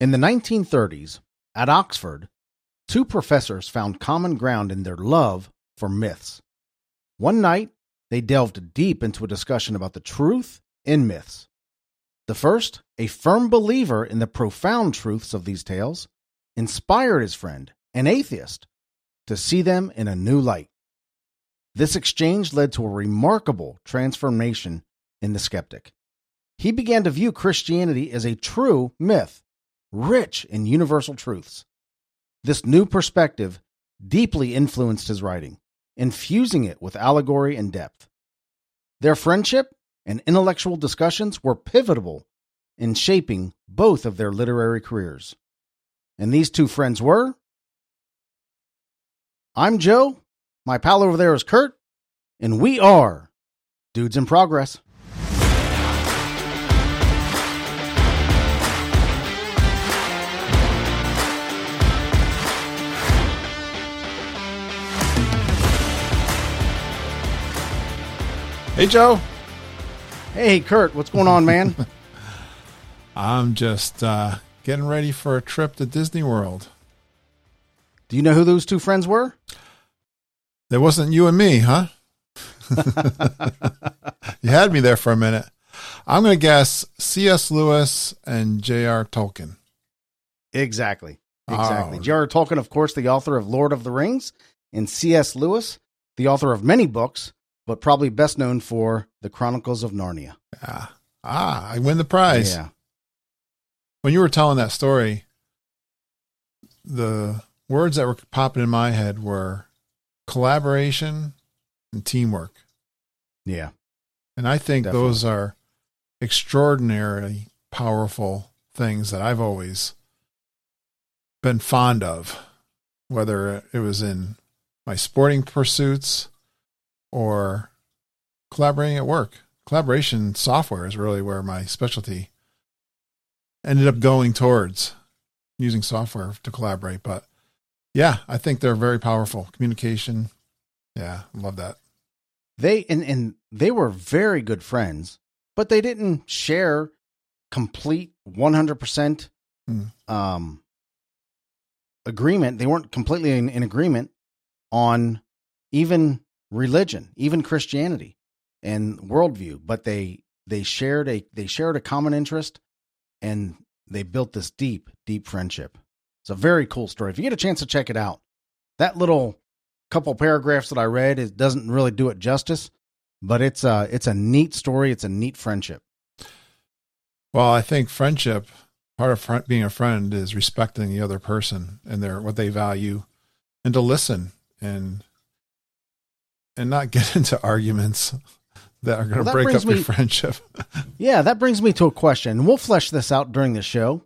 In the 1930s, at Oxford, two professors found common ground in their love for myths. One night, they delved deep into a discussion about the truth in myths. The first, a firm believer in the profound truths of these tales, inspired his friend, an atheist, to see them in a new light. This exchange led to a remarkable transformation in the skeptic. He began to view Christianity as a true myth, rich in universal truths. This new perspective deeply influenced his writing, infusing it with allegory and depth. Their friendship and intellectual discussions were pivotal in shaping both of their literary careers. And these two friends were I'm Joe, my pal over there is Curt, and we are Dudes in Progress. Hey, Joe. Hey, Curt, what's going on, man? I'm just uh, getting ready for a trip to Disney World. Do you know who those two friends were? There wasn't you and me, huh? you had me there for a minute. I'm going to guess C.S. Lewis and J.R. Tolkien. Exactly. Exactly. Oh. J.R. Tolkien, of course, the author of Lord of the Rings, and C.S. Lewis, the author of many books, but probably best known for The Chronicles of Narnia. Ah, ah, I win the prize. Yeah. When you were telling that story, the words that were popping in my head were collaboration and teamwork. Yeah. And I think Definitely. those are extraordinarily powerful things that I've always been fond of, whether it was in my sporting pursuits or collaborating at work. Collaboration software is really where my specialty ended up going towards using software to collaborate. But yeah, I think they're very powerful. Communication. Yeah, love that. They and, and they were very good friends, but they didn't share complete 100% Mm. um agreement. They weren't completely in, in agreement on even religion, even Christianity and worldview, but they they shared a they shared a common interest and they built this deep, deep friendship. It's a very cool story. If you get a chance to check it out, that little couple paragraphs that I read it doesn't really do it justice, but it's a it's a neat story. It's a neat friendship. Well, I think friendship, part of fr- being a friend is respecting the other person and their what they value, and to listen and and not get into arguments that are going to that break up your friendship. Yeah, that brings me to a question. We'll flesh this out during the show.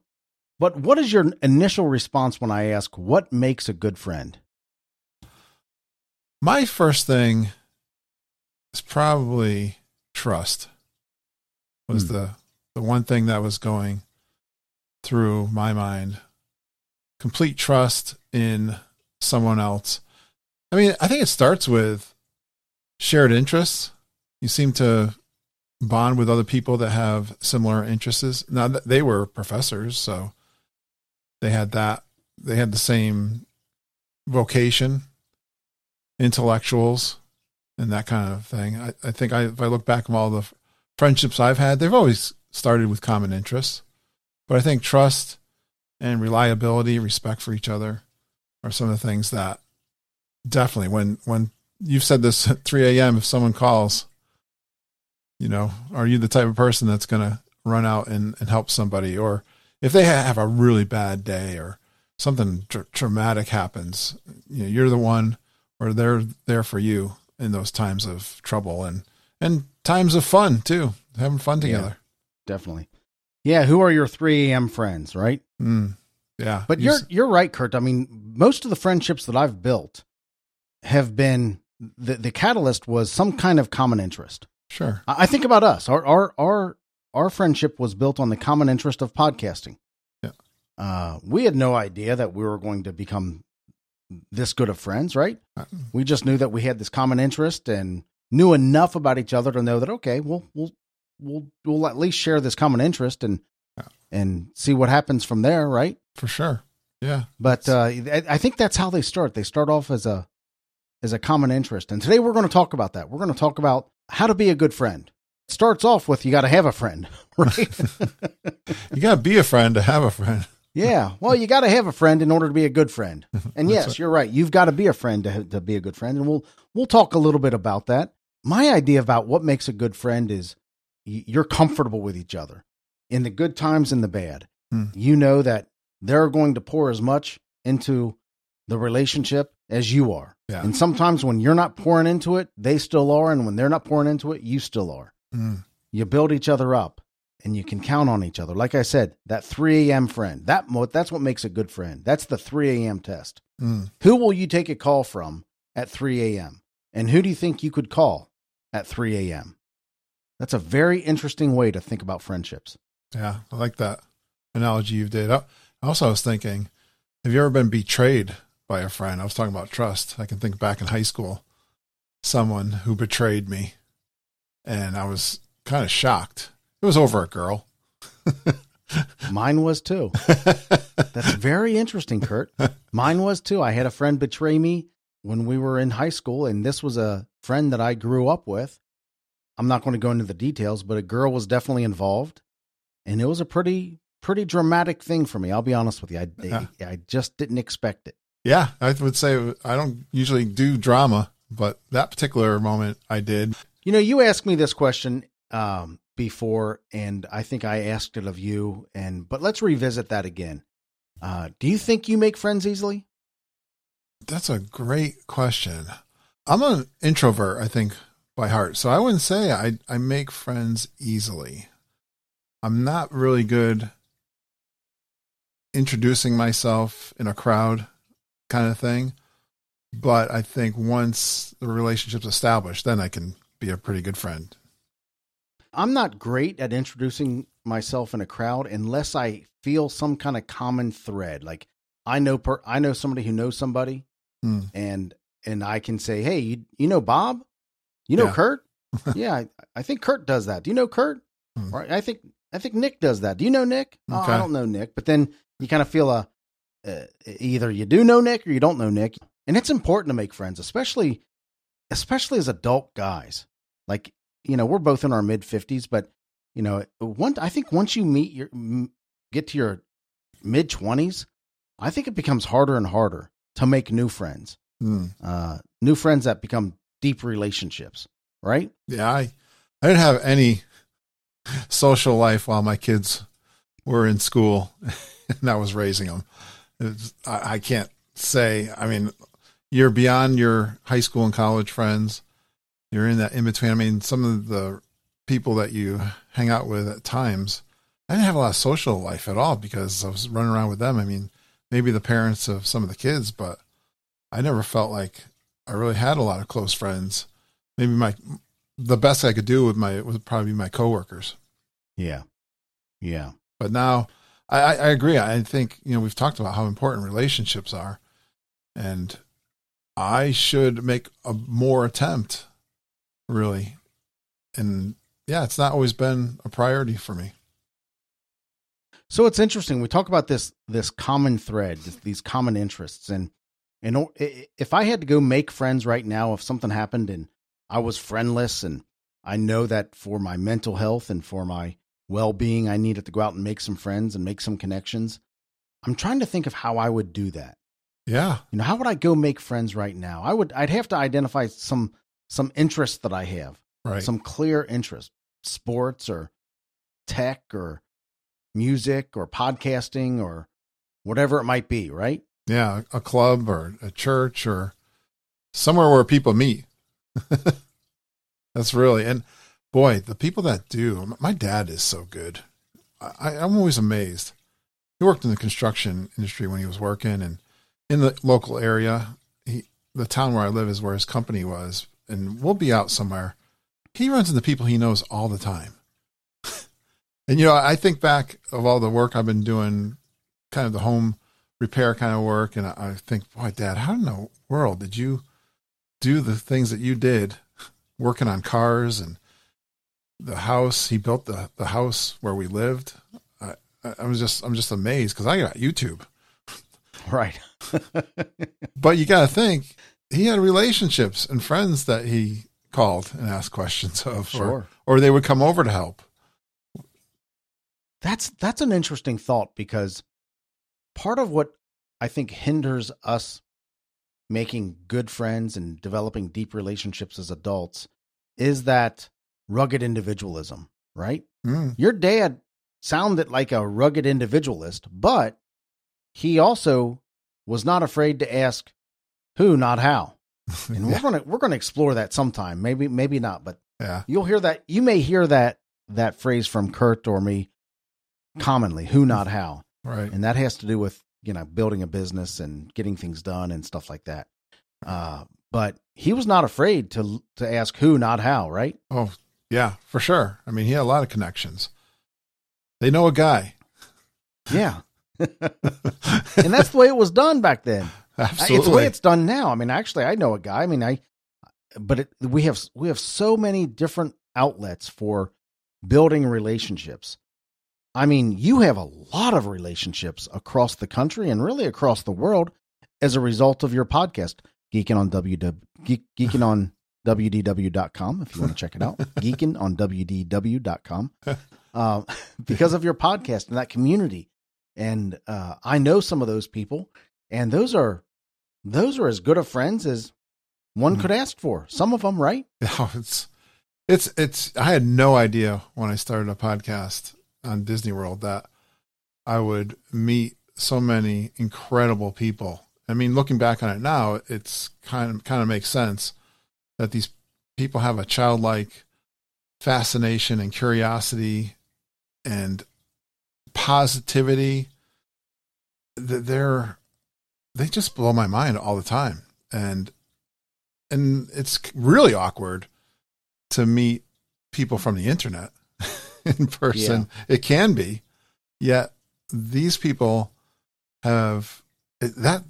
But what is your initial response when I ask what makes a good friend? My first thing is probably trust. Was Hmm. the the one thing that was going through my mind. Complete trust in someone else. I mean, I think it starts with shared interests. You seem to bond with other people that have similar interests. Now they were professors, so they had that. They had the same vocation, intellectuals, and that kind of thing. I, I think I, if I look back at all the friendships I've had, they've always started with common interests. But I think trust and reliability, respect for each other, are some of the things that definitely when when you've said this at 3 a.m. if someone calls, you know, are you the type of person that's going to run out and, and help somebody? Or if they have a really bad day or something tr- traumatic happens, you know, you're the one or they're there for you in those times of trouble and, and times of fun too, having fun together. Definitely. Yeah, who are your 3 a.m. friends, right? Mm, yeah. But You you're you're right, Curt. I mean, most of the friendships that I've built have been the the catalyst was some kind of common interest. sure. I I think about us. Our our our our friendship was built on the common interest of podcasting. Yeah. Uh, we had no idea that we were going to become this good of friends, right? Uh, We just knew that we had this common interest and knew enough about each other to know that okay, we'll we'll we'll we'll at least share this common interest and Yeah. and see what happens from there, right? For sure. Yeah. But uh, I I think that's how they start. They start off as a as a common interest. And today we're going to talk about that. We're going to talk about how to be a good friend. It starts off with you got to have a friend, right? you got to be a friend to have a friend. yeah. Well, you got to have a friend in order to be a good friend. And yes, right. you're right. You've got to be a friend to to be a good friend. And we'll we'll talk a little bit about that. My idea about what makes a good friend is you're comfortable with each other in the good times and the bad. Hmm. You know that they're going to pour as much into the relationship as you are. Yeah. And sometimes when you're not pouring into it, they still are. And when they're not pouring into it, you still are. Mm. You build each other up and you can count on each other. Like I said, that 3 a.m. friend, that mo- that's what makes a good friend. That's the 3 a.m. test. Mm. Who will you take a call from at 3 a.m.? And who do you think you could call at 3 a.m.? That's a very interesting way to think about friendships. Yeah. I like that analogy you did. I- Also, I was thinking, have you ever been betrayed by a friend? I was talking about trust. I can think back in high school, someone who betrayed me, and I was kind of shocked. It was over a girl. Mine was too. That's very interesting, Curt. Mine was too. I had a friend betray me when we were in high school, and this was a friend that I grew up with. I'm not going to go into the details, but a girl was definitely involved, and it was a pretty pretty dramatic thing for me. I'll be honest with you. I Yeah. I just didn't expect it. Yeah, I would say I don't usually do drama, but that particular moment I did. You know, you asked me this question um, before, and I think I asked it of you. And but let's revisit that again. Uh, do you think you make friends easily? That's a great question. I'm an introvert, I think, by heart. So I wouldn't say I, I make friends easily. I'm not really good introducing myself in a crowd kind of thing. But I think once the relationship's established, then I can be a pretty good friend. I'm not great at introducing myself in a crowd unless I feel some kind of common thread. Like I know per I know somebody who knows somebody, Hmm. and and I can say, hey, you you know Bob, you know Yeah. Curt, yeah, I, I think Curt does that. Do you know Curt? Hmm. Or I think I think Nick does that. Do you know Nick? Oh, I don't know Nick, but then you kind of feel a uh, either you do know Nick or you don't know Nick, and it's important to make friends, especially especially as adult guys. Like you know, we're both in our mid fifties, but you know, one I think once you meet your get to your mid twenties, I think it becomes harder and harder to make new friends, Hmm. uh, new friends that become deep relationships. Right? Yeah, I, I didn't have any social life while my kids were in school and I was raising them. It's, I, I can't say, I mean, you're beyond your high school and college friends. You're in that in between. I mean, some of the people that you hang out with at times, I didn't have a lot of social life at all because I was running around with them. I mean, maybe the parents of some of the kids, but I never felt like I really had a lot of close friends. Maybe my the best I could do with my would probably be my coworkers. Yeah. Yeah. But now I, I agree. I think, you know, we've talked about how important relationships are. And I should make a more attempt, really. And yeah, it's not always been a priority for me. So it's interesting. We talk about this this common thread, these common interests, and and if I had to go make friends right now, if something happened and I was friendless, and I know that for my mental health and for my well being, I needed to go out and make some friends and make some connections. I'm trying to think of how I would do that. Yeah. You know, how would I go make friends right now? I would. I'd have to identify some some interests that I have Right. some clear interest sports or tech or music or podcasting or whatever it might be right yeah. A club or a church or somewhere where people meet. That's really, and boy, the people that do, my dad is so good. I, I'm always amazed. He worked in the construction industry when he was working and in the local area. He, the town where I live is where his company was, and we'll be out somewhere. He runs into people he knows all the time. and, you know, I think back of all the work I've been doing, kind of the home repair kind of work, and I, I think, boy, Dad, how in the world did you do the things that you did working on cars and the house? He built the, the house where we lived. I, I- I was just I'm just amazed because I got YouTube, Right. but you got to think he had relationships and friends that he called and asked questions of, or, Sure. or they would come over to help. That's that's an interesting thought because part of what I think hinders us making good friends and developing deep relationships as adults is that rugged individualism, right? Mm, Your dad sounded like a rugged individualist, but he also was not afraid to ask who, not how. And we're gonna we're gonna explore that sometime. Maybe maybe not, but yeah, you'll hear that you may hear that that phrase from Curt or me commonly, who, not how. right. And that has to do with, you know, building a business and getting things done and stuff like that. Uh, but he was not afraid to to ask who, not how, right? Oh, yeah, for sure. I mean, he had a lot of connections. They know a guy. Yeah. and that's the way it was done back then. Absolutely. It's the way it's done now. I mean, actually, I know a guy. I mean, I, but it, we have we have so many different outlets for building relationships. I mean, you have a lot of relationships across the country and really across the world as a result of your podcast, geeking on ww geek, geeking on wdw.com if you want to check it out, geeking on wdw.com, uh, because of your podcast and that community. And uh, I know some of those people, and those are those are as good of friends as one Mhm. could ask for. Some of them, right? No, it's it's it's I had no idea when I started a podcast on Disney World that I would meet so many incredible people. I mean, looking back on it now, it's kind of kind of makes sense that these people have a childlike fascination and curiosity and positivity that they're they just blow my mind all the time. And and it's really awkward to meet people from the internet in person. It can be, yet these people have that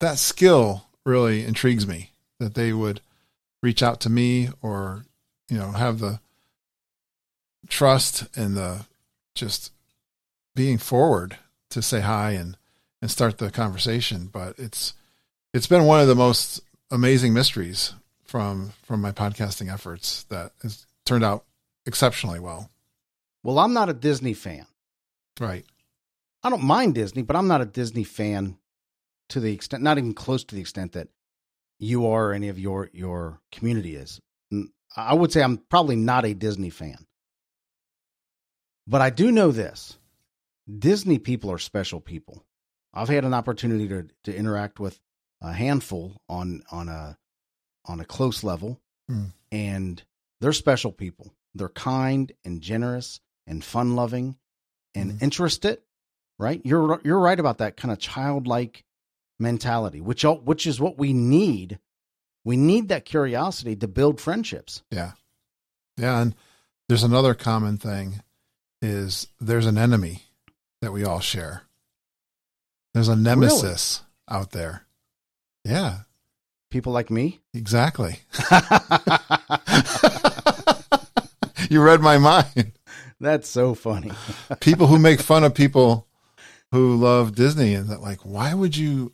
that skill really intrigues me that they would reach out to me or you know have the trust and the just being forward to say hi and and start the conversation but it's it's been one of the most amazing mysteries from from my podcasting efforts that has turned out exceptionally well. Well, I'm not a Disney fan. Right. I don't mind Disney, but I'm not a Disney fan to the extent, not even close to the extent that you are or any of your your community is. I would say I'm probably not a Disney fan. But I do know this. Disney people are special people. I've had an opportunity to to interact with a handful on on a on a close level Hmm. and they're special people. They're kind and generous and fun loving and Mhm. interested, right? You're you're right about that kind of childlike mentality, which which is what we need. We need that curiosity to build friendships. Yeah. Yeah, and there's another common thing is there's an enemy that we all share. There's a nemesis out there. Yeah, People like me. exactly. you read my mind. That's so funny. people who make fun of people who love Disney and that like why would you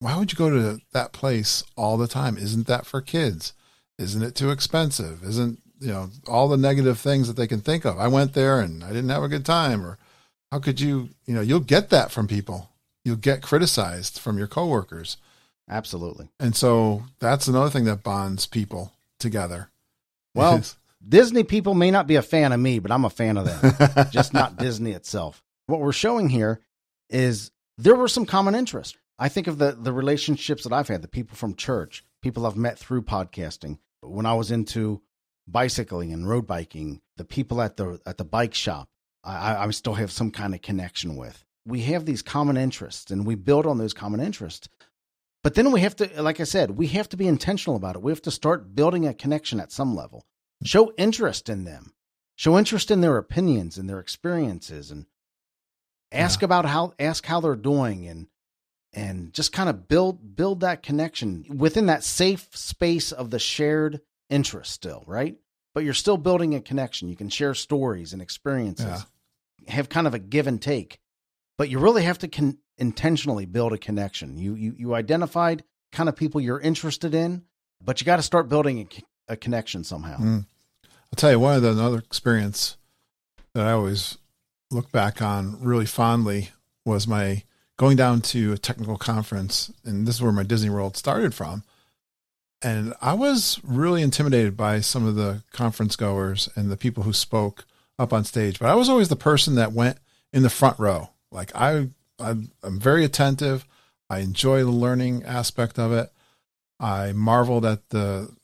why would you go to that place all the time? Isn't that for kids? Isn't it too expensive? Isn't you know all the negative things that they can think of? I went there and I didn't have a good time or how could you you know you'll get that from people. You'll get criticized from your coworkers. Absolutely. And so that's another thing that bonds people together. Well, Disney people may not be a fan of me, but I'm a fan of them. just not Disney itself. What we're showing here is there were some common interests. I think of the the relationships that I've had, the people from church, people I've met through podcasting. When I was into bicycling and road biking, the people at the at the bike shop, I, I I still have some kind of connection with. We have these common interests, and we build on those common interests. But then we have to, like I said, we have to be intentional about it. We have to start building a connection at some level. Show interest in them show interest in their opinions and their experiences and ask about how ask how they're doing and and just kind of build build that connection within that safe space of the shared interest still right but you're still building a connection you can share stories and experiences Yeah. have kind of a give and take, but you really have to con- intentionally build a connection. You you you identified kind of people you're interested in, but you got to start building a, a connection somehow. Mm. I'll tell you one of the another experience that I always look back on really fondly was my going down to a technical conference, and this is where my Disney World started from. And I was really intimidated by some of the conference goers and the people who spoke up on stage. But I was always the person that went in the front row. Like I, I'm, very attentive. I enjoy the learning aspect of it. I marveled at the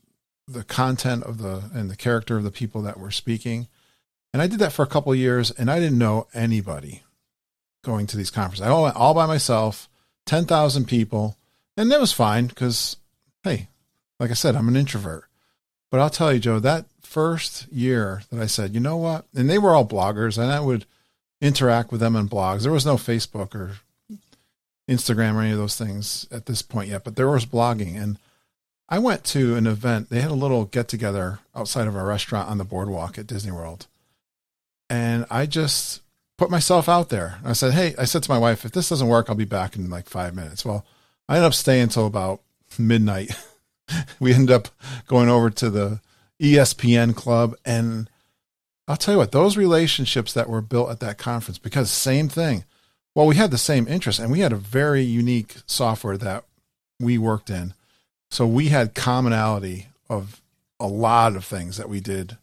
the content of the and the character of the people that were speaking. And I did that for a couple years and I didn't know anybody going to these conferences. I went all by myself, 10,000 people, and that was fine because, hey, like I said, I'm an introvert. But I'll tell you, Joe, that first year that I said, you know what? And they were all bloggers, and I would interact with them on blogs. There was no Facebook or Instagram or any of those things at this point yet, but there was blogging. And I went to an event. They had a little get together outside of a restaurant on the boardwalk at Disney World. And I just put myself out there. I said, Hey, I said to my wife, if this doesn't work, I'll be back in like five minutes. Well, I ended up staying until about midnight. we ended up going over to the ESPN club. And I'll tell you what, those relationships that were built at that conference, because same thing. Well, we had the same interest and we had a very unique software that we worked in. So we had commonality of a lot of things that we did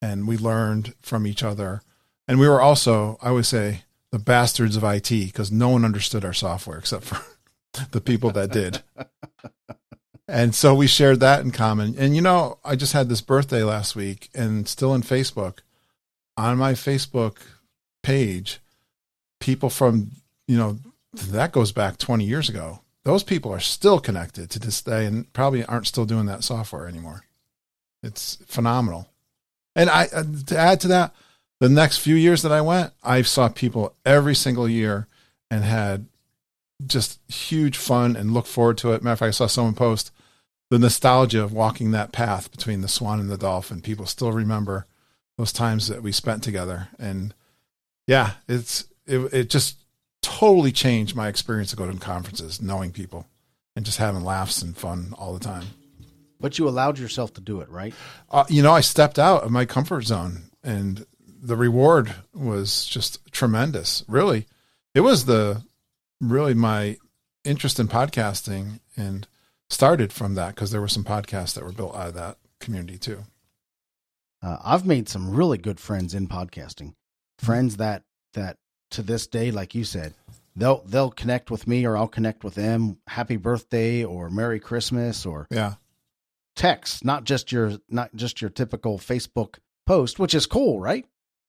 and we learned from each other and we were also, I would say, the bastards of IT because no one understood our software except for the people that did. and so we shared that in common. And you know, I just had this birthday last week and still in Facebook, on my Facebook page, people from, you know, that goes back 20 years ago. Those people are still connected to this day and probably aren't still doing that software anymore. It's phenomenal. And I, uh, to add to that, the next few years that I went, I saw people every single year and had just huge fun and look forward to it. Matter of fact, I saw someone post the nostalgia of walking that path between the swan and the dolphin. People still remember those times that we spent together. And yeah, it's, it, it just totally changed my experience of going to conferences, knowing people and just having laughs and fun all the time. But you allowed yourself to do it, right? Uh, you know, I stepped out of my comfort zone and the reward was just tremendous. Really, it was the really my interest in podcasting and started from that because there were some podcasts that were built out of that community too. Uh, I've made some really good friends in podcasting, friends that that to this day, like you said, they'll they'll connect with me or I'll connect with them. Happy birthday or Merry Christmas or yeah, text, not just your not just your typical Facebook post, which is cool, right?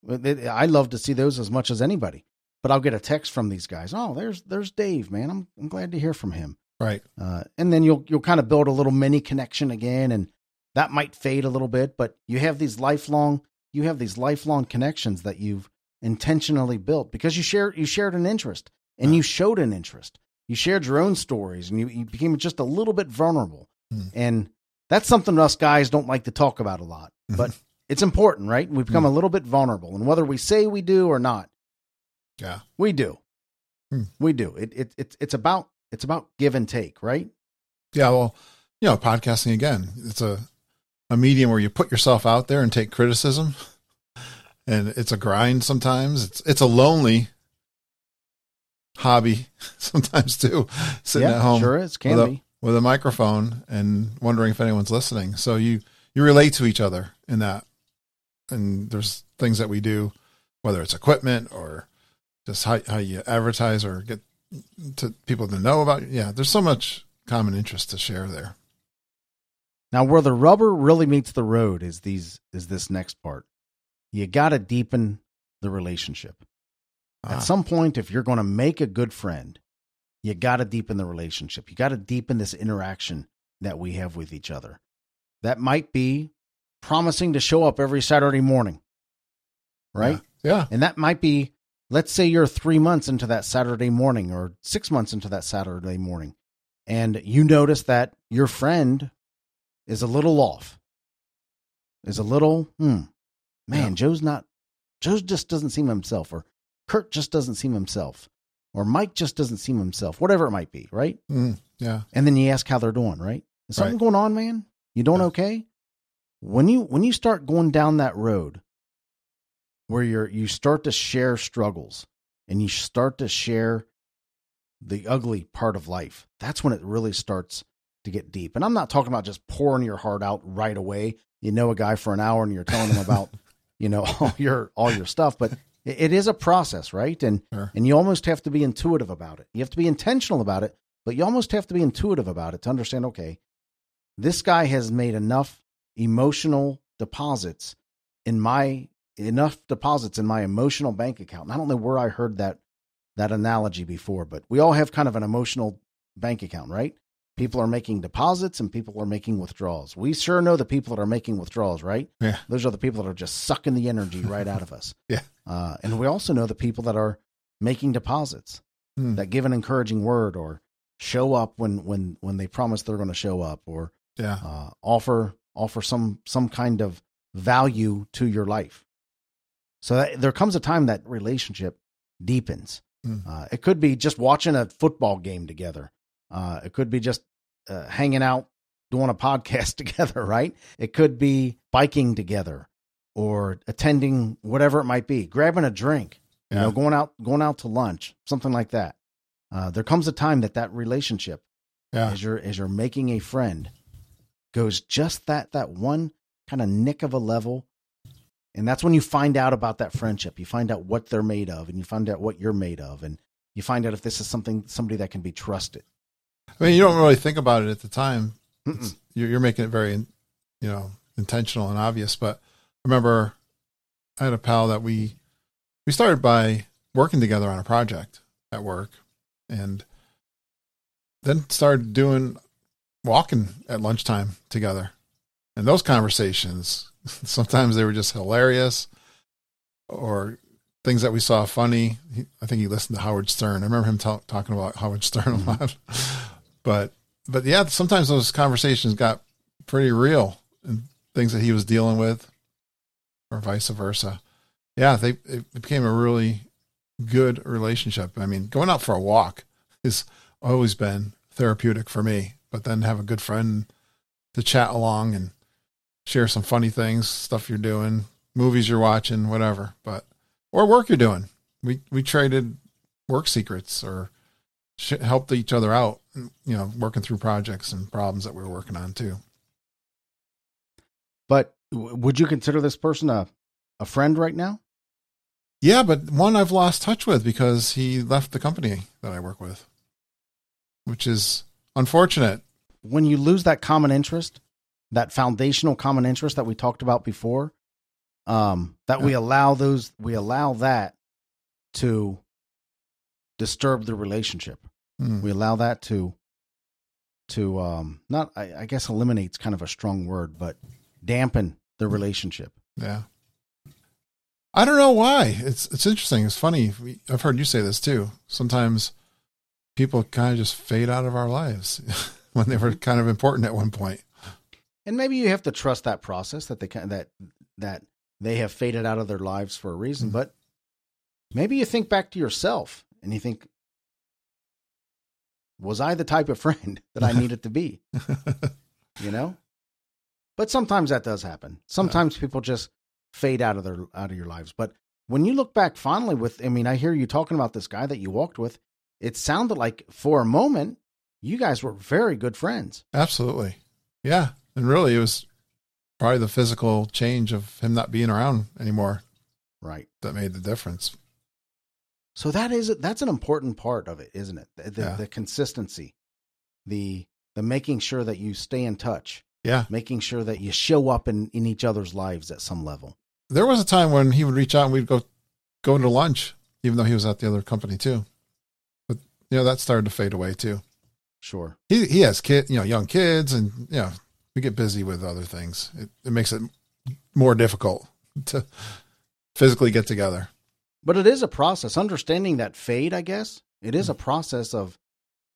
I love to see those as much as anybody. But I'll get a text from these guys. Oh, there's there's Dave, man. I'm I'm glad to hear from him. Right. Uh, and then you'll you'll kind of build a little mini connection again, and that might fade a little bit. But you have these lifelong you have these lifelong connections that you've intentionally built because you share you shared an interest and you showed an interest. You shared your own stories and you, you became just a little bit vulnerable. Mm. And that's something us guys don't like to talk about a lot. But it's important, right? We become mm. a little bit vulnerable, and whether we say we do or not, yeah, we do. Mm. We do. It, it it it's about it's about give and take, right? Yeah. Well, you know, podcasting again, it's a a medium where you put yourself out there and take criticism, and it's a grind sometimes. It's it's a lonely hobby sometimes too, sitting yeah, at home. Sure is. Can with be. A, with a microphone and wondering if anyone's listening. So you you relate to each other in that and there's things that we do, whether it's equipment or just how, how you advertise or get to people to know about. Yeah, there's so much common interest to share there. Now, where the rubber really meets the road is these is this next part. You got to deepen the relationship. Ah. At some point, if you're going to make a good friend, you got to deepen the relationship. You got to deepen this interaction that we have with each other. That might be promising to show up every Saturday morning. Right? Yeah. yeah. And that might be, let's say you're three months into that Saturday morning or six months into that Saturday morning, and you notice that your friend is a little off, is a little, hmm, man, yeah. Joe's not, Joe just doesn't seem himself, or Curt just doesn't seem himself, or Mike just doesn't seem himself, whatever it might be, right? Mm, yeah. And then you ask how they're doing, right? Is something Right. going on, man? You doing Yeah. okay? When you when you start going down that road where you're you start to share struggles and you start to share the ugly part of life, that's when it really starts to get deep. And I'm not talking about just pouring your heart out right away. You know a guy for an hour and you're telling him about, you know, all your all your stuff, but it, it is a process, right? And Sure. and you almost have to be intuitive about it. You have to be intentional about it, but you almost have to be intuitive about it to understand, okay, this guy has made enough emotional deposits in my enough deposits in my emotional bank account. And I don't know where I heard that that analogy before, but we all have kind of an emotional bank account, right? People are making deposits and people are making withdrawals. We sure know the people that are making withdrawals, right? Yeah. Those are the people that are just sucking the energy right out of us. Yeah. Uh, and we also know the people that are making deposits Hmm. that give an encouraging word or show up when when when they promise they're going to show up or Yeah. uh, offer offer some some kind of value to your life. So that, there comes a time that relationship deepens. Mm. Uh, it could be just watching a football game together. Uh, it could be just uh, hanging out doing a podcast together, right? It could be biking together or attending whatever it might be, grabbing a drink, you know, going out going out to lunch, something like that. Uh, there comes a time that that relationship Yeah. as you're as you're making a friend goes just that that one kind of nick of a level. And that's when you find out about that friendship. You find out what they're made of and you find out what you're made of. And you find out if this is something somebody that can be trusted. I mean, you don't really think about it at the time. You're, you're making it very, you know, intentional and obvious. But I remember I had a pal that we we started by working together on a project at work, and then started doing walking at lunchtime together. And those conversations, sometimes they were just hilarious, or things that we saw funny. He, I think he listened to Howard Stern. I remember him talk, talking about Howard Stern a mm-hmm. lot. but but yeah, sometimes those conversations got pretty real and things that he was dealing with, or vice versa. Yeah, they it became a really good relationship. I mean, going out for a walk has always been therapeutic for me. But then have a good friend to chat along and share some funny things, stuff you're doing, movies you're watching, whatever. But or work you're doing. We we traded work secrets or sh- helped each other out. You know, working through projects and problems that we were working on too. but w- would you consider this person a a friend right now Yeah, but one I've lost touch with because he left the company that I work with, which is unfortunate. When you lose that common interest that foundational common interest that we talked about before um that we allow those we allow that to disturb the relationship Hmm. we allow that to to um not I, I guess eliminates kind of a strong word but dampen the relationship Yeah. I don't know why. It's it's interesting. It's funny. I've heard you say this too. Sometimes people kind of just fade out of our lives when they were kind of important at one point. and maybe you have to trust that process that they can that that they have faded out of their lives for a reason Mhm. but maybe you think back to yourself and you think was i the type of friend that i needed to be? You know? But sometimes that does happen. Sometimes people just fade out of their out of your lives. But when you look back fondly with i mean i hear you talking about this guy that you walked with it sounded like for a moment you guys were very good friends Absolutely. Yeah. And really, it was probably the physical change of him not being around anymore right that made the difference. So that is that's an important part of it, isn't it? The, the, Yeah. the consistency, the the making sure that you stay in touch, Yeah. making sure that you show up in in each other's lives at some level. There was a time when he would reach out and we'd go go to lunch, even though he was at the other company too. But you know that started to fade away too. Sure. he he has kid you know young kids and you know we get busy with other things it, it makes it more difficult to physically get together But it is a process. Understanding that fade, I guess, it is a mm-hmm. process of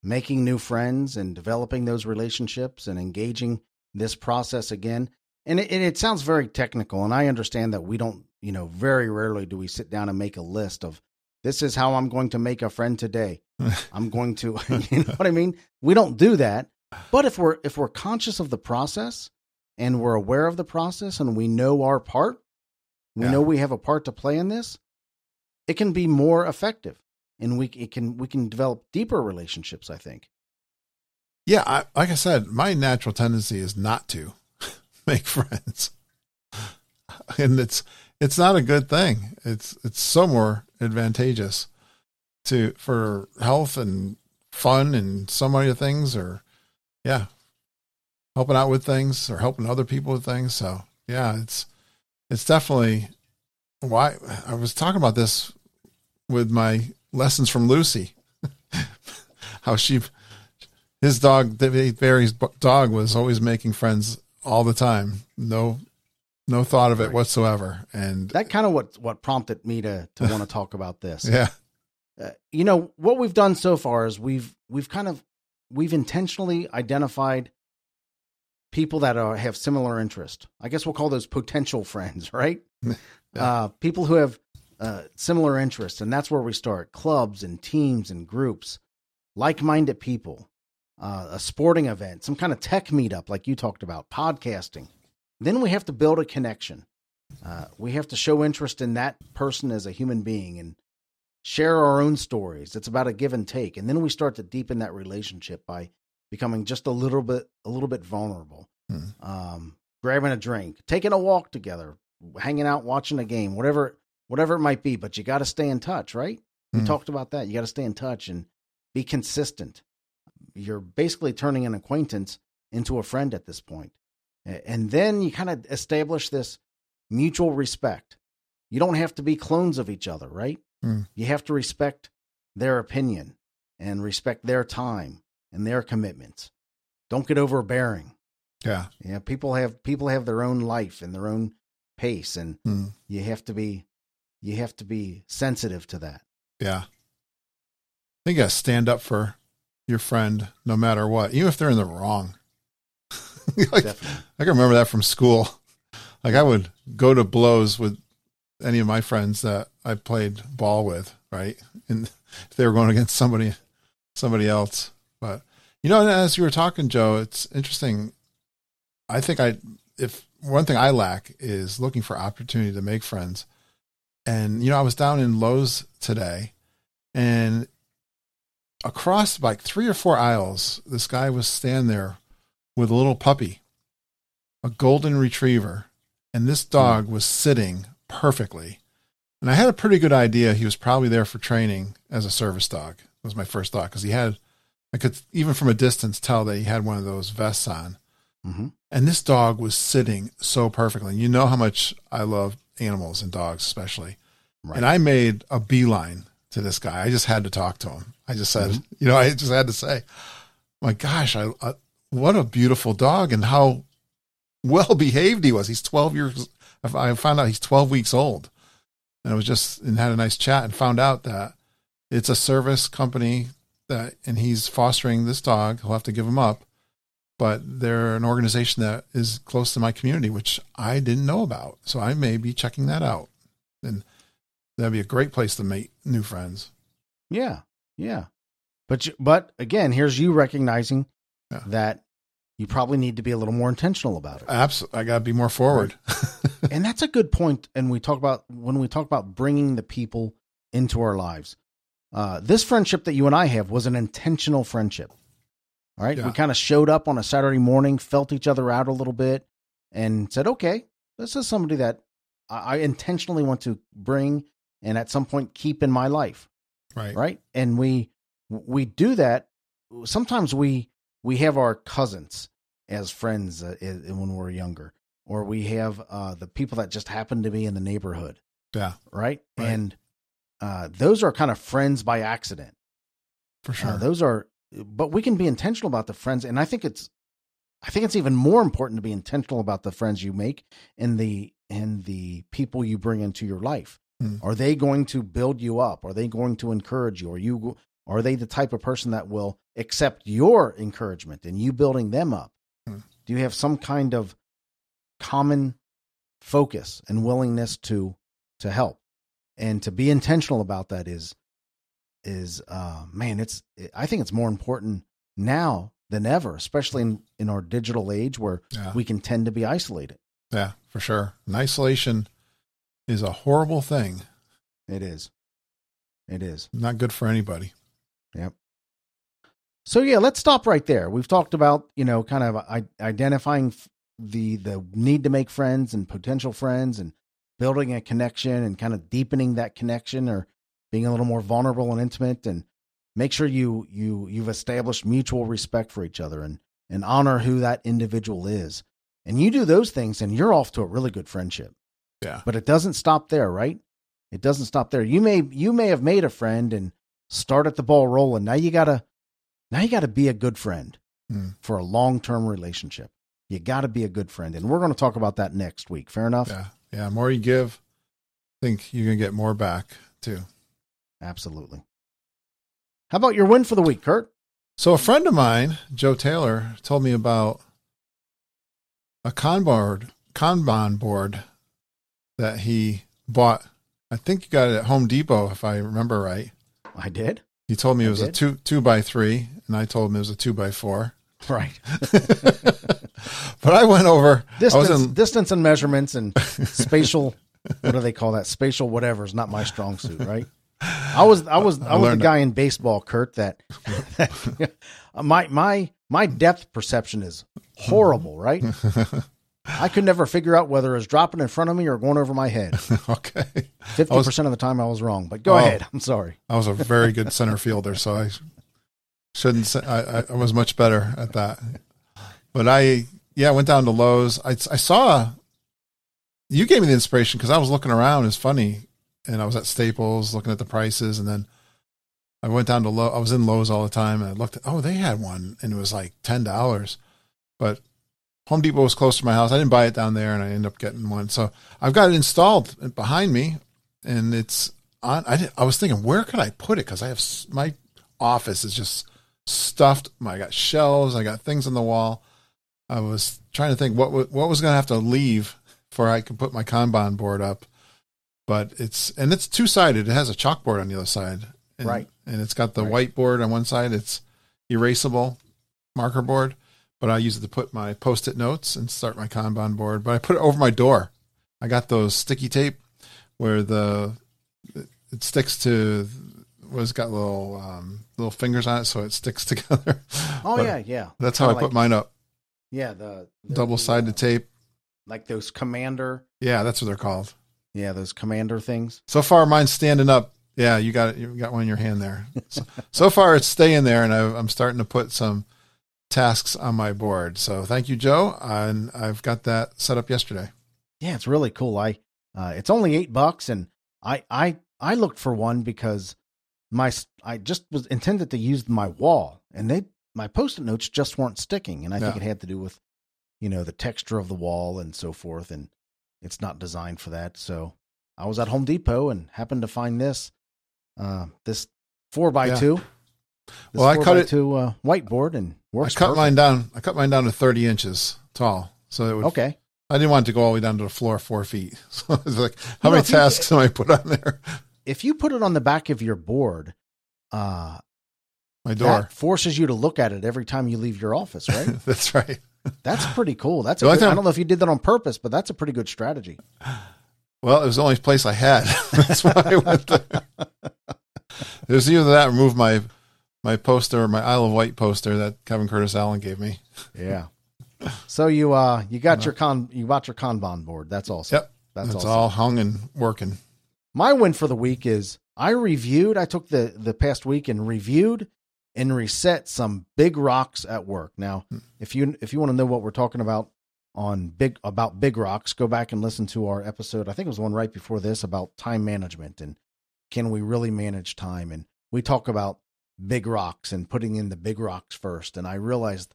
making new friends and developing those relationships and engaging this process again. And it, and it sounds very technical, and I understand that we don't, you know, very rarely do we sit down and make a list of this is how I'm going to make a friend today. I'm going to, you know what I mean? We don't do that. But if we're if we're conscious of the process and we're aware of the process and we know our part, we Yeah. know we have a part to play in this, it can be more effective and we it can we can develop deeper relationships, I think. Yeah, I, like I said, my natural tendency is not to make friends, and it's it's not a good thing. It's it's so more advantageous to for health and fun and so many things, or yeah, helping out with things or helping other people with things. So yeah, it's it's definitely why I was talking about this with my lessons from Lucy, how she his dog Barry's dog was always making friends all the time. No no thought of it whatsoever. And That kind of what what prompted me to to want to talk about this. yeah uh, you know what we've done so far is we've we've kind of we've intentionally identified people that are, have similar interest. I guess we'll call those potential friends, right? Yeah. Uh, people who have uh, similar interests, and that's where we start: clubs and teams and groups, like-minded people, uh, a sporting event, some kind of tech meetup, like you talked about, podcasting. Then we have to build a connection. Uh, we have to show interest in that person as a human being and share our own stories. It's about a give and take, and then we start to deepen that relationship by becoming just a little bit a little bit vulnerable. Hmm. Um, grabbing a drink, taking a walk together, hanging out, watching a game, whatever whatever it might be. But you got to stay in touch, right? We Hmm. talked about that. You got to stay in touch and be consistent. You're basically turning an acquaintance into a friend at this point. And then you kind of establish this mutual respect. You don't have to be clones of each other, right? Hmm. You have to respect their opinion and respect their time and their commitments. Don't get overbearing. yeah Yeah, people have people have their own life and their own pace, and Hmm. you have to be you have to be sensitive to that. yeah i think you gotta stand up for your friend no matter what even if they're in the wrong like Definitely. i can remember that from school like i would go to blows with any of my friends that i played ball with right? And if they were going against somebody somebody else. But you know as you were talking joe it's interesting. I think i if one thing i lack is looking for opportunity to make friends. And you know i was down in lowes today and across like three or four aisles this guy was standing there with a little puppy a golden retriever. And this hmm. dog was sitting perfectly and i had a pretty good idea he was probably there for training as a service dog was my first thought because he had i could even from a distance tell that he had one of those vests on hmm and this dog was sitting so perfectly. You know how much I love animals and dogs, especially. Right. And I made a beeline to this guy. I just had to talk to him. I just said, you know, I just had to say, my gosh, I, I what a beautiful dog and how well behaved he was. He's 12 years. I found out he's 12 weeks old. And I was just and had a nice chat and found out that it's a service company that and he's fostering this dog. He'll have to give him up but they're an organization that is close to my community, which I didn't know about. So I may be checking that out. And that'd be a great place to meet new friends. Yeah, yeah. But you, but again, here's you recognizing Yeah. that you probably need to be a little more intentional about it. Absolutely. I got to be more forward. and that's a good point. point and we talk about when we talk about bringing the people into our lives uh, this friendship that you and i have was an intentional friendship all right Yeah. we kind of showed up on a saturday morning felt each other out a little bit and said okay this is somebody that i, I intentionally want to bring and at some point keep in my life right. right and we we do that sometimes we we have our cousins as friends uh, when we're younger or we have uh the people that just happen to be in the neighborhood. Yeah, right, Right. and uh those are kind of friends by accident. For uh, sure. those are but we can be intentional about the friends and i think it's i think it's even more important to be intentional about the friends you make and the and the people you bring into your life. Hmm. are they going to build you up? Are they going to encourage you? Are you are they the type of person that will accept your encouragement and you building them up Hmm. do you have some kind of common focus and willingness to to help and to be intentional about that is is uh man it's i think it's more important now than ever especially in in our digital age where Yeah. we can tend to be isolated Yeah, for sure. And isolation is a horrible thing. it is it is Not good for anybody. So yeah let's stop right there. We've talked about you know kind of I- identifying the the need to make friends and potential friends and building a connection and kind of deepening that connection or being a little more vulnerable and intimate and make sure you you you've established mutual respect for each other and and honor who that individual is. And you do those things and you're off to a really good friendship. Yeah. but it doesn't stop there right? It doesn't stop there. You may you may have made a friend and started the ball rolling now you gotta now you gotta be a good friend Hmm. for a long-term relationship you gotta be a good friend and we're going to talk about that next week fair enough Yeah. Yeah. More you give, I think you're going to get more back too. absolutely how about your win for the week Curt So a friend of mine, Joe Taylor, told me about a Kanban Kanban board that he bought. I think you got it at Home Depot, if I remember right. I did. He told me I it was a two two by three, and I told him it was a two by four. right. But I went over. I was distance in, distance and measurements and spatial what do they call that? Spatial whatever is not my strong suit right? I was i was i, I was the guy in baseball Curt that, that my my my depth perception is horrible right i could never figure out whether it was dropping in front of me or going over my head okay. 50% of the time i was wrong but go Oh. ahead i'm sorry I was a very good center fielder, so I shouldn't say I, I was much better at that. But I, yeah, I went down to Lowe's. I, I saw you gave me the inspiration because I was looking around. It's funny, and I was at Staples looking at the prices, and then I went down to Lowe's. I was in Lowe's all the time, and I looked. At, oh, they had one, and it was like ten dollars. But Home Depot was close to my house. I didn't buy it down there, and I ended up getting one. So I've got it installed behind me, and it's on. I did, I was thinking, where could I put it? Because I have my office is just stuffed. I got shelves. I got things on the wall. I was trying to think what what was going to have to leave before I could put my Kanban board up. But it's and it's two sided. It has a chalkboard on the other side, and, Right. And it's got the Right. whiteboard on one side. It's erasable marker board, but I use it to put my post it notes and start my Kanban board. But I put it over my door. I got those sticky tape where the it sticks to was got little um, little fingers on it, so it sticks together. oh But yeah yeah That's how I Kinda put mine up. yeah the, the Double sided tape. like those commander Yeah, that's what they're called. yeah those commander things So far, mine's standing up. Yeah, you got it. You got one in your hand there. So, so far, it's staying there, and I, I'm starting to put some tasks on my board. So thank you, Joe. And I've got that set up yesterday. Yeah, it's really cool. I uh, it's only eight bucks, and I I I looked for one because my I just was intended to use my wall, and they my post-it notes just weren't sticking, and I think Yeah. it had to do with you know the texture of the wall and so forth, and it's not designed for that. So I was at Home Depot and happened to find this uh, this four by Yeah. two. This Well, I cut it- to uh, whiteboard and works. I cut perfect. mine down. I cut mine down to 30 inches tall. So it would. Okay. I didn't want it to go all the way down to the floor, four feet. So it's like, how You know, many you- tasks am I put on there? If you put it on the back of your board, uh, My door. forces you to look at it every time you leave your office, right? That's right. That's pretty cool. That's good, I don't know if you did that on purpose, but that's a pretty good strategy. Well, it was the only place I had. That's why I went there. It was either that or move my my poster, my Isle of Wight poster that Kevin Curtis Allen gave me. Yeah. So you uh you got your con you got your Kanban board. That's awesome. Yep. That's It's awesome. all hung and working. My win for the week is I reviewed. I took the the past week and reviewed and reset some big rocks at work. Now, Hmm. if you if you want to know what we're talking about on big about big rocks, go back and listen to our episode. I think it was one right before this about time management and can we really manage time? And we talk about big rocks and putting in the big rocks first. And I realized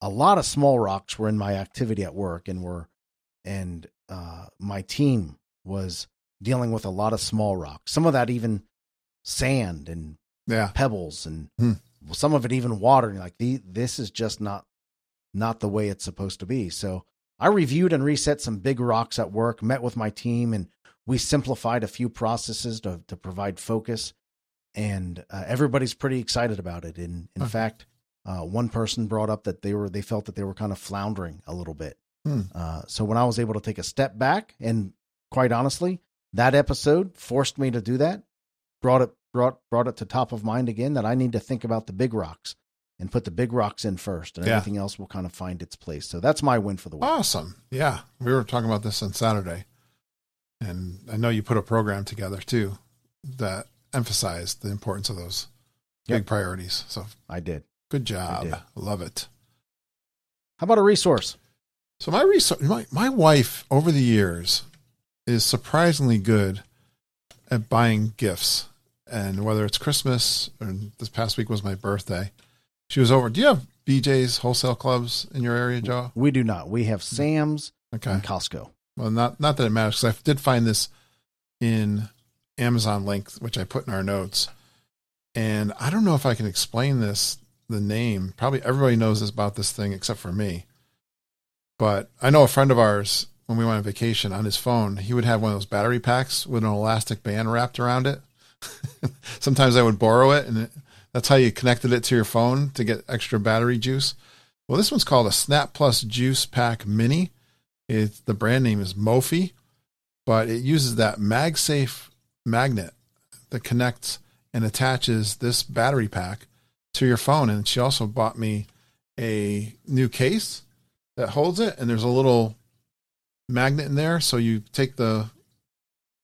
a lot of small rocks were in my activity at work and were and uh, my team was dealing with a lot of small rocks. Some of that even sand and Yeah. pebbles and Hmm. some of it even water. And like the this is just not not the way it's supposed to be. So I reviewed and reset some big rocks at work, met with my team, and we simplified a few processes to to provide focus, and uh, everybody's pretty excited about it. In in Okay. fact, uh, one person brought up that they were they felt that they were kind of floundering a little bit. Hmm. Uh, so when I was able to take a step back, and quite honestly, that episode forced me to do that. Brought it brought brought it to top of mind again that I need to think about the big rocks and put the big rocks in first, and Yeah. everything else will kind of find its place. So that's my win for the week. Awesome. Yeah. We were talking about this on Saturday. And I know you put a program together too that emphasized the importance of those Yep. big priorities. So I did. good job. did. Love it. How about a resource? So my research, my, my wife over the years is surprisingly good at buying gifts. And whether it's Christmas or this past week was my birthday, she was over. Do you have BJ's wholesale clubs in your area, Joe? We do not. We have Sam's Okay. and Costco. Well, not not that it matters because I did find this in Amazon link, which I put in our notes, and I don't know if I can explain this. The name probably everybody knows this about this thing except for me, but I know a friend of ours when we went on vacation on his phone, he would have one of those battery packs with an elastic band wrapped around it. Sometimes I would borrow it, and it, that's how you connected it to your phone to get extra battery juice. Well, this one's called a Snap Plus Juice Pack Mini. It's the brand name is Mophie, but it uses that MagSafe magnet that connects and attaches this battery pack to your phone. And she also bought me a new case that holds it, and there's a little magnet in there. So you take the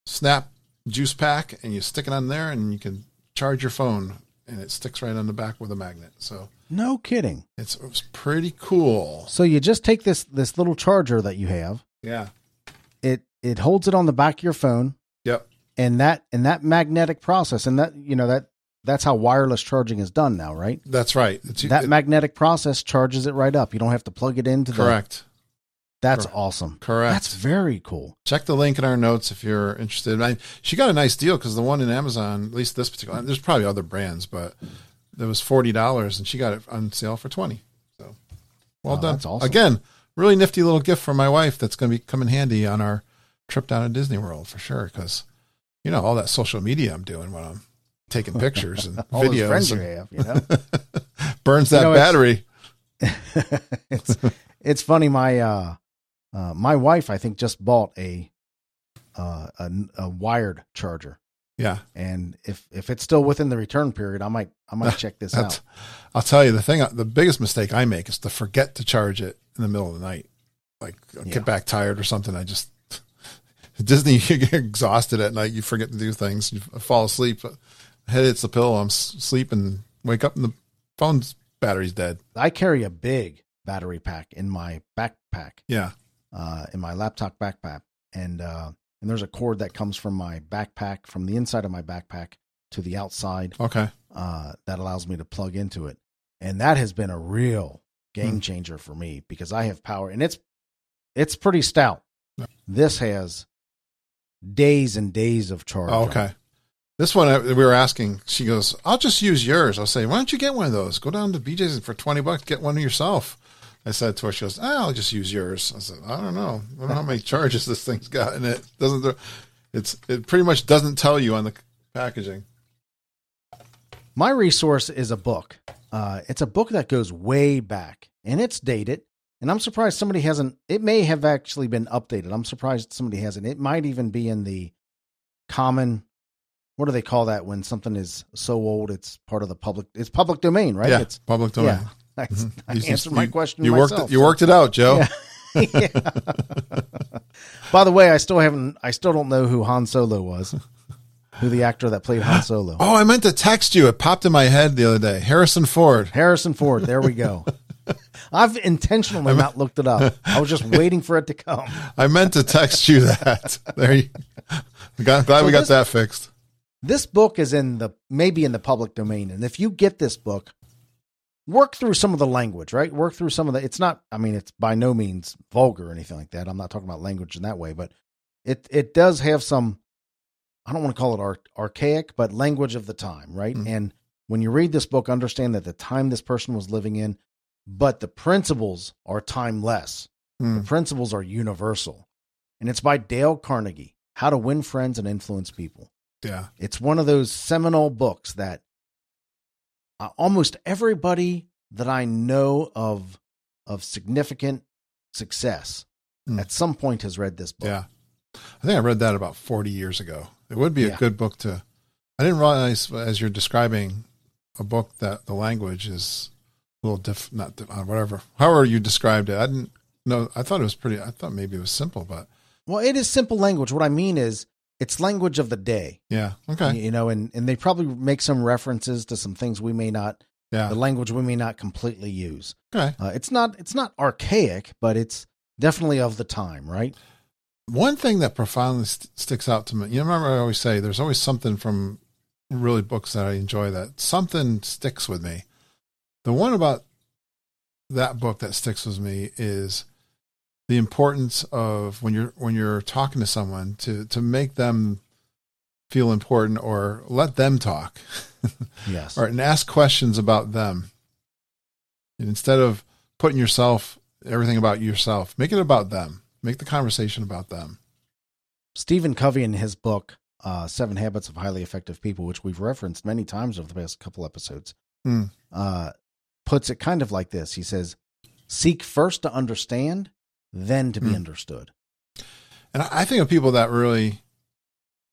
Snap juice pack and you stick it on there, and you can charge your phone, and it sticks right on the back with a magnet. So No kidding. it's, it's pretty cool. So you just take this this little charger that you have. Yeah. It it holds it on the back of your phone. And that and that magnetic process, and that you know that that's how wireless charging is done now, right? That's right. It's, that it- magnetic process charges it right up. You don't have to plug it into the. correct. That's Correct. awesome. Correct. That's very cool. Check the link in our notes if you're interested. I, she got a nice deal because the one in Amazon, at least this particular, there's probably other brands, but it was forty dollars, and she got it on sale for twenty. So, well done. that's awesome. Again, really nifty little gift for my wife that's going to be coming handy on our trip down to Disney World for sure. Because you know all that social media I'm doing when I'm taking pictures and All videos, friends you have, you know. burns You that know, battery. it's it's funny. My uh, uh, my wife, I think, just bought a uh, a, a wired charger, Yeah, and if if it's still within the return period, I might I might check this out. I'll tell you the thing. The biggest mistake I make is to forget to charge it in the middle of the night. Like I Yeah. get back tired or something. I just Disney. You get exhausted at night. You forget to do things. You fall asleep. Head hits the pillow. I'm sleeping. Wake up and the phone's battery's dead. I carry a big battery pack in my backpack, Yeah. uh, in my laptop backpack, and uh, and there's a cord that comes from my backpack from the inside of my backpack to the outside Okay. uh, that allows me to plug into it, and that has been a real game Hmm. changer for me because I have power, and it's it's pretty stout. This has days and days of charge. Oh, okay. This one I, we were asking. She goes, "I'll just use yours." I'll say, "Why don't you get one of those? Go down to BJ's and for twenty bucks, get one yourself." I said to her, "She goes, ah, I'll just use yours." I said, "I don't know. I don't know how many charges this thing's got in it. Doesn't it's it pretty much doesn't tell you on the packaging." My resource is a book. Uh, it's a book that goes way back and it's dated. And I'm surprised somebody hasn't, it may have actually been updated. I'm surprised somebody hasn't. It might even be in the common, what do they call that when something is so old it's part of the public, it's public domain, right? Yeah, It's, public domain. yeah. I, Mhm. I answered my question You worked myself, it. You so- worked it out, Joe. Yeah. Yeah. By the way, I still haven't, I still don't know who Han Solo was, who the actor that played Han Solo. Oh, I meant to text you. It popped in my head the other day. Harrison Ford. Harrison Ford. There we go. I've intentionally not looked it up. I was just waiting for it to come. I meant to text you that. There you. Glad So we got this- that fixed. This book is in the maybe in the public domain, and if you get this book, work through some of the language. Right, work through some of the. It's not. I mean, it's by no means vulgar or anything like that. I'm not talking about language in that way, but it it does have some. I don't want to call it ar- archaic, but language of the time, right? Mhm. And when you read this book, understand that the time this person was living in, but the principles are timeless. Hmm. The principles are universal. And it's by Dale Carnegie. How to Win Friends and Influence People. Yeah. It's one of those seminal books that uh, almost everybody that I know of of significant success Hmm. at some point has read this book. Yeah. I think I read that about 40 years ago. It would be Yeah. a good book to. I didn't realize as you're describing a book that the language is little diff, not diff, uh, whatever. However you described it, I didn't know. I thought it was pretty. I thought maybe it was simple, but Well, it is simple language. What I mean is it's language of the day. yeah. Okay. You know, and, and they probably make some references to some things we may not Yeah. the language we may not completely use. Okay. Uh, it's not it's not archaic, but it's definitely of the time, right? One thing that profoundly st- sticks out to me, you remember I always say there's always something from really books that I enjoy that something sticks with me. The one about that book that sticks with me is the importance of when you're when you're talking to someone to to make them feel important or let them talk Yes. or and ask questions about them. And instead of putting yourself everything about yourself, make it about them. Make the conversation about them. Stephen Covey in his book uh, Seven Habits of Highly Effective People, which we've referenced many times over the past couple episodes, Hmm. uh, puts it kind of like this. He says, "Seek first to understand, then to be Hmm. understood." And I think of people that really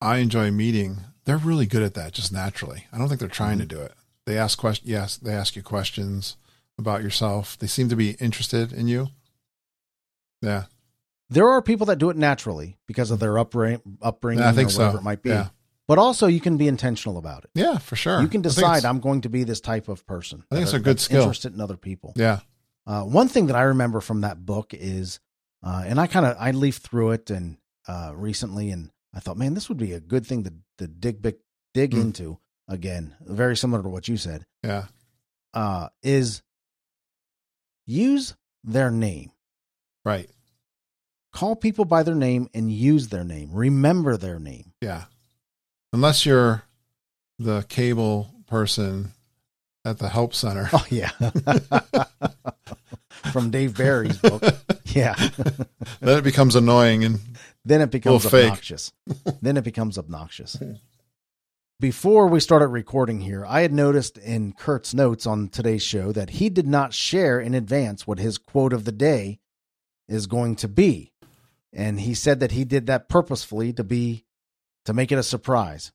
I enjoy meeting, they're really good at that just naturally. I don't think they're trying to do it. They ask questions. Yes, they ask you questions about yourself. They seem to be interested in you. Yeah. There are people that do it naturally because of their upbring, upbringing Yeah, I think or whatever so. it might be. Yeah. But also, you can be intentional about it. Yeah, for sure. You can decide I'm going to be this type of person. I think it's a good skill. Interested in other people. Yeah. Uh, one thing that I remember from that book is, uh, and I kind of I leafed through it and uh, recently, and I thought, man, this would be a good thing to to dig big, dig Mm. into again. Very similar to what you said. Yeah. Uh, is use their name. Right. Call people by their name and use their name. Remember their name. Yeah. Unless you're the cable person at the help center. Oh yeah, from Dave Barry's book. Yeah. then it becomes annoying and then it becomes obnoxious. then it becomes obnoxious. Before we started recording here, I had noticed in Curt's notes on today's show that he did not share in advance what his quote of the day is going to be. And he said that he did that purposefully to be to make it a surprise.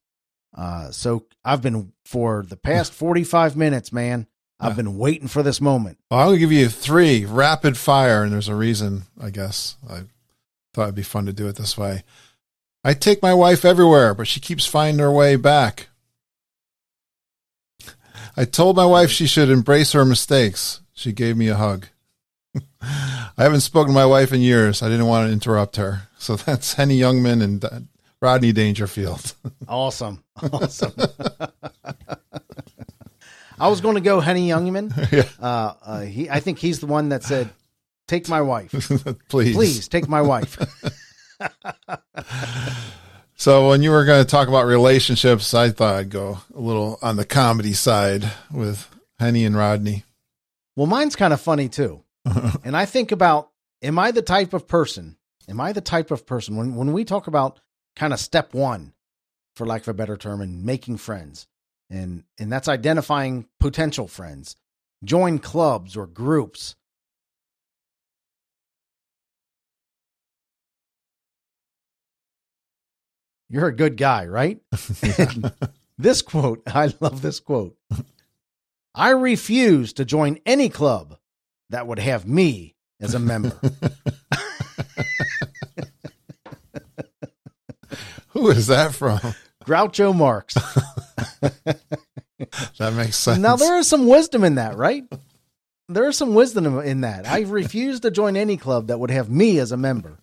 Uh, so I've been for the past 45 minutes, man. I've been waiting for this moment. Well, I'll give you three rapid fire, and there's a reason, I guess. I thought it'd be fun to do it this way. I take my wife everywhere, but she keeps finding her way back. I told my wife she should embrace her mistakes. She gave me a hug. I haven't spoken to my wife in years. I didn't want to interrupt her. So that's Henny Youngman and uh, Rodney Dangerfield. Awesome. Awesome. I was going to go Henny Youngman. yeah, Uh, uh, he, I think he's the one that said, "Take my wife, please. please take my wife." So when you were going to talk about relationships, I thought I'd go a little on the comedy side with Henny and Rodney. well, mine's kind of funny too, and I think about: Am I the type of person? Am I the type of person when when we talk about kind of step one, for lack of a better term, in making friends, and and that's identifying potential friends, join clubs or groups. You're a good guy, right? This quote, I love this quote. I refuse to join any club that would have me as a member. Who is that from? Groucho Marx. That makes sense. Now there is some wisdom in that, right? There is some wisdom in that. I refuse to join any club that would have me as a member.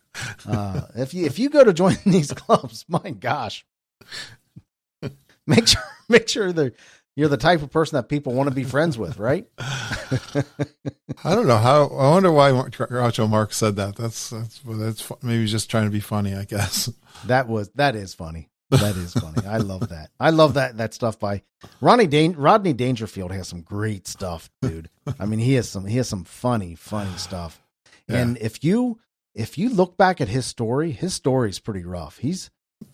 Uh, if you if you go to join these clubs, my gosh, make sure make sure that you're the type of person that people want to be friends with, right? I don't know how. I wonder why Groucho Marx said that. That's that's that's maybe just trying to be funny. I guess. That was that is funny. That is funny. I love that. I love that that stuff by Ronnie Dan- Rodney Dangerfield has some great stuff, dude. I mean, he has some he has some funny funny stuff. And if you if you look back at his story, his story is pretty rough. He's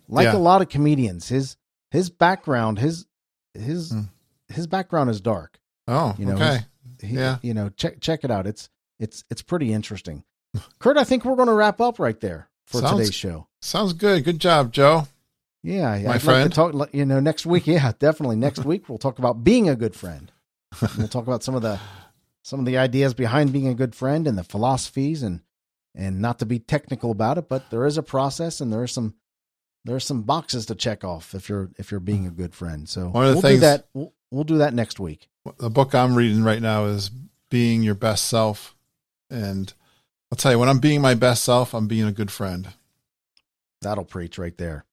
like Yeah. a lot of comedians, his his background, his his Hmm. his background is dark. Oh, You know, okay. He- Yeah. you know, check check it out. It's it's it's pretty interesting. Curt, I think we're going to wrap up right there for Sounds- today's show. Sounds good. Good job, Joe. Yeah, My I'd like friend. to talk. You know, next week. Yeah, definitely next week we'll talk about being a good friend. we'll talk about some of the some of the ideas behind being a good friend and the philosophies and and not to be technical about it, but there is a process and there are some there are some boxes to check off if you're if you're being a good friend. So One of the we'll things- do that. We'll, we'll do that next week. The book I'm reading right now is Being Your Best Self. And I'll tell you, when I'm being my best self, I'm being a good friend. That'll preach right there.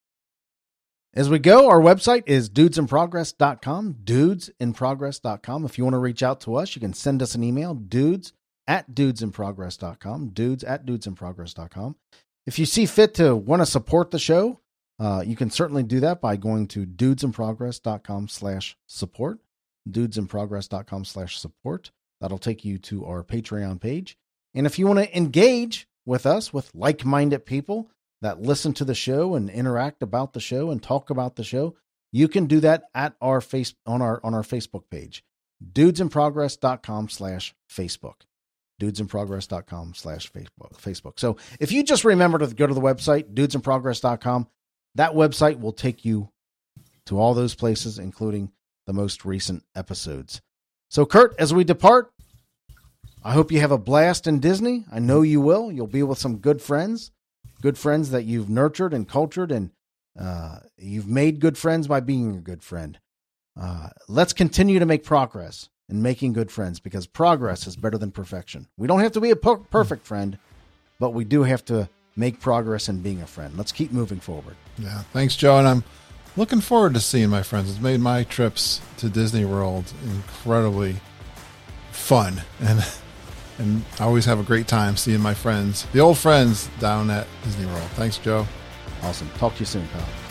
As we go, our website is dudesinprogress.com, dudesinprogress.com. If you want to reach out to us, you can send us an email, dudes at dudesinprogress.com, dudes at dudesinprogress.com. If you see fit to want to support the show, uh, you can certainly do that by going to dudesinprogress.com slash support, dudesinprogress.com slash support. That'll take you to our Patreon page. And if you want to engage with us, with like minded people that listen to the show and interact about the show and talk about the show, you can do that at our face on our on our Facebook page, dudesinprogress.com slash Facebook. Dudesinprogress.com slash Facebook. Facebook. So if you just remember to go to the website, dudesinprogress.com, that website will take you to all those places, including the most recent episodes. So, Curt, as we depart, I hope you have a blast in Disney. I know you will. You'll be with some good friends, good friends that you've nurtured and cultured, and uh, you've made good friends by being a good friend. Uh, let's continue to make progress in making good friends because progress is better than perfection. We don't have to be a per- perfect friend, but we do have to make progress in being a friend. Let's keep moving forward. Yeah. Thanks, Joe. And I'm looking forward to seeing my friends. It's made my trips to Disney World incredibly fun. And and I always have a great time seeing my friends, the old friends down at Disney World. Thanks, Joe. Awesome. Talk to you soon, pal.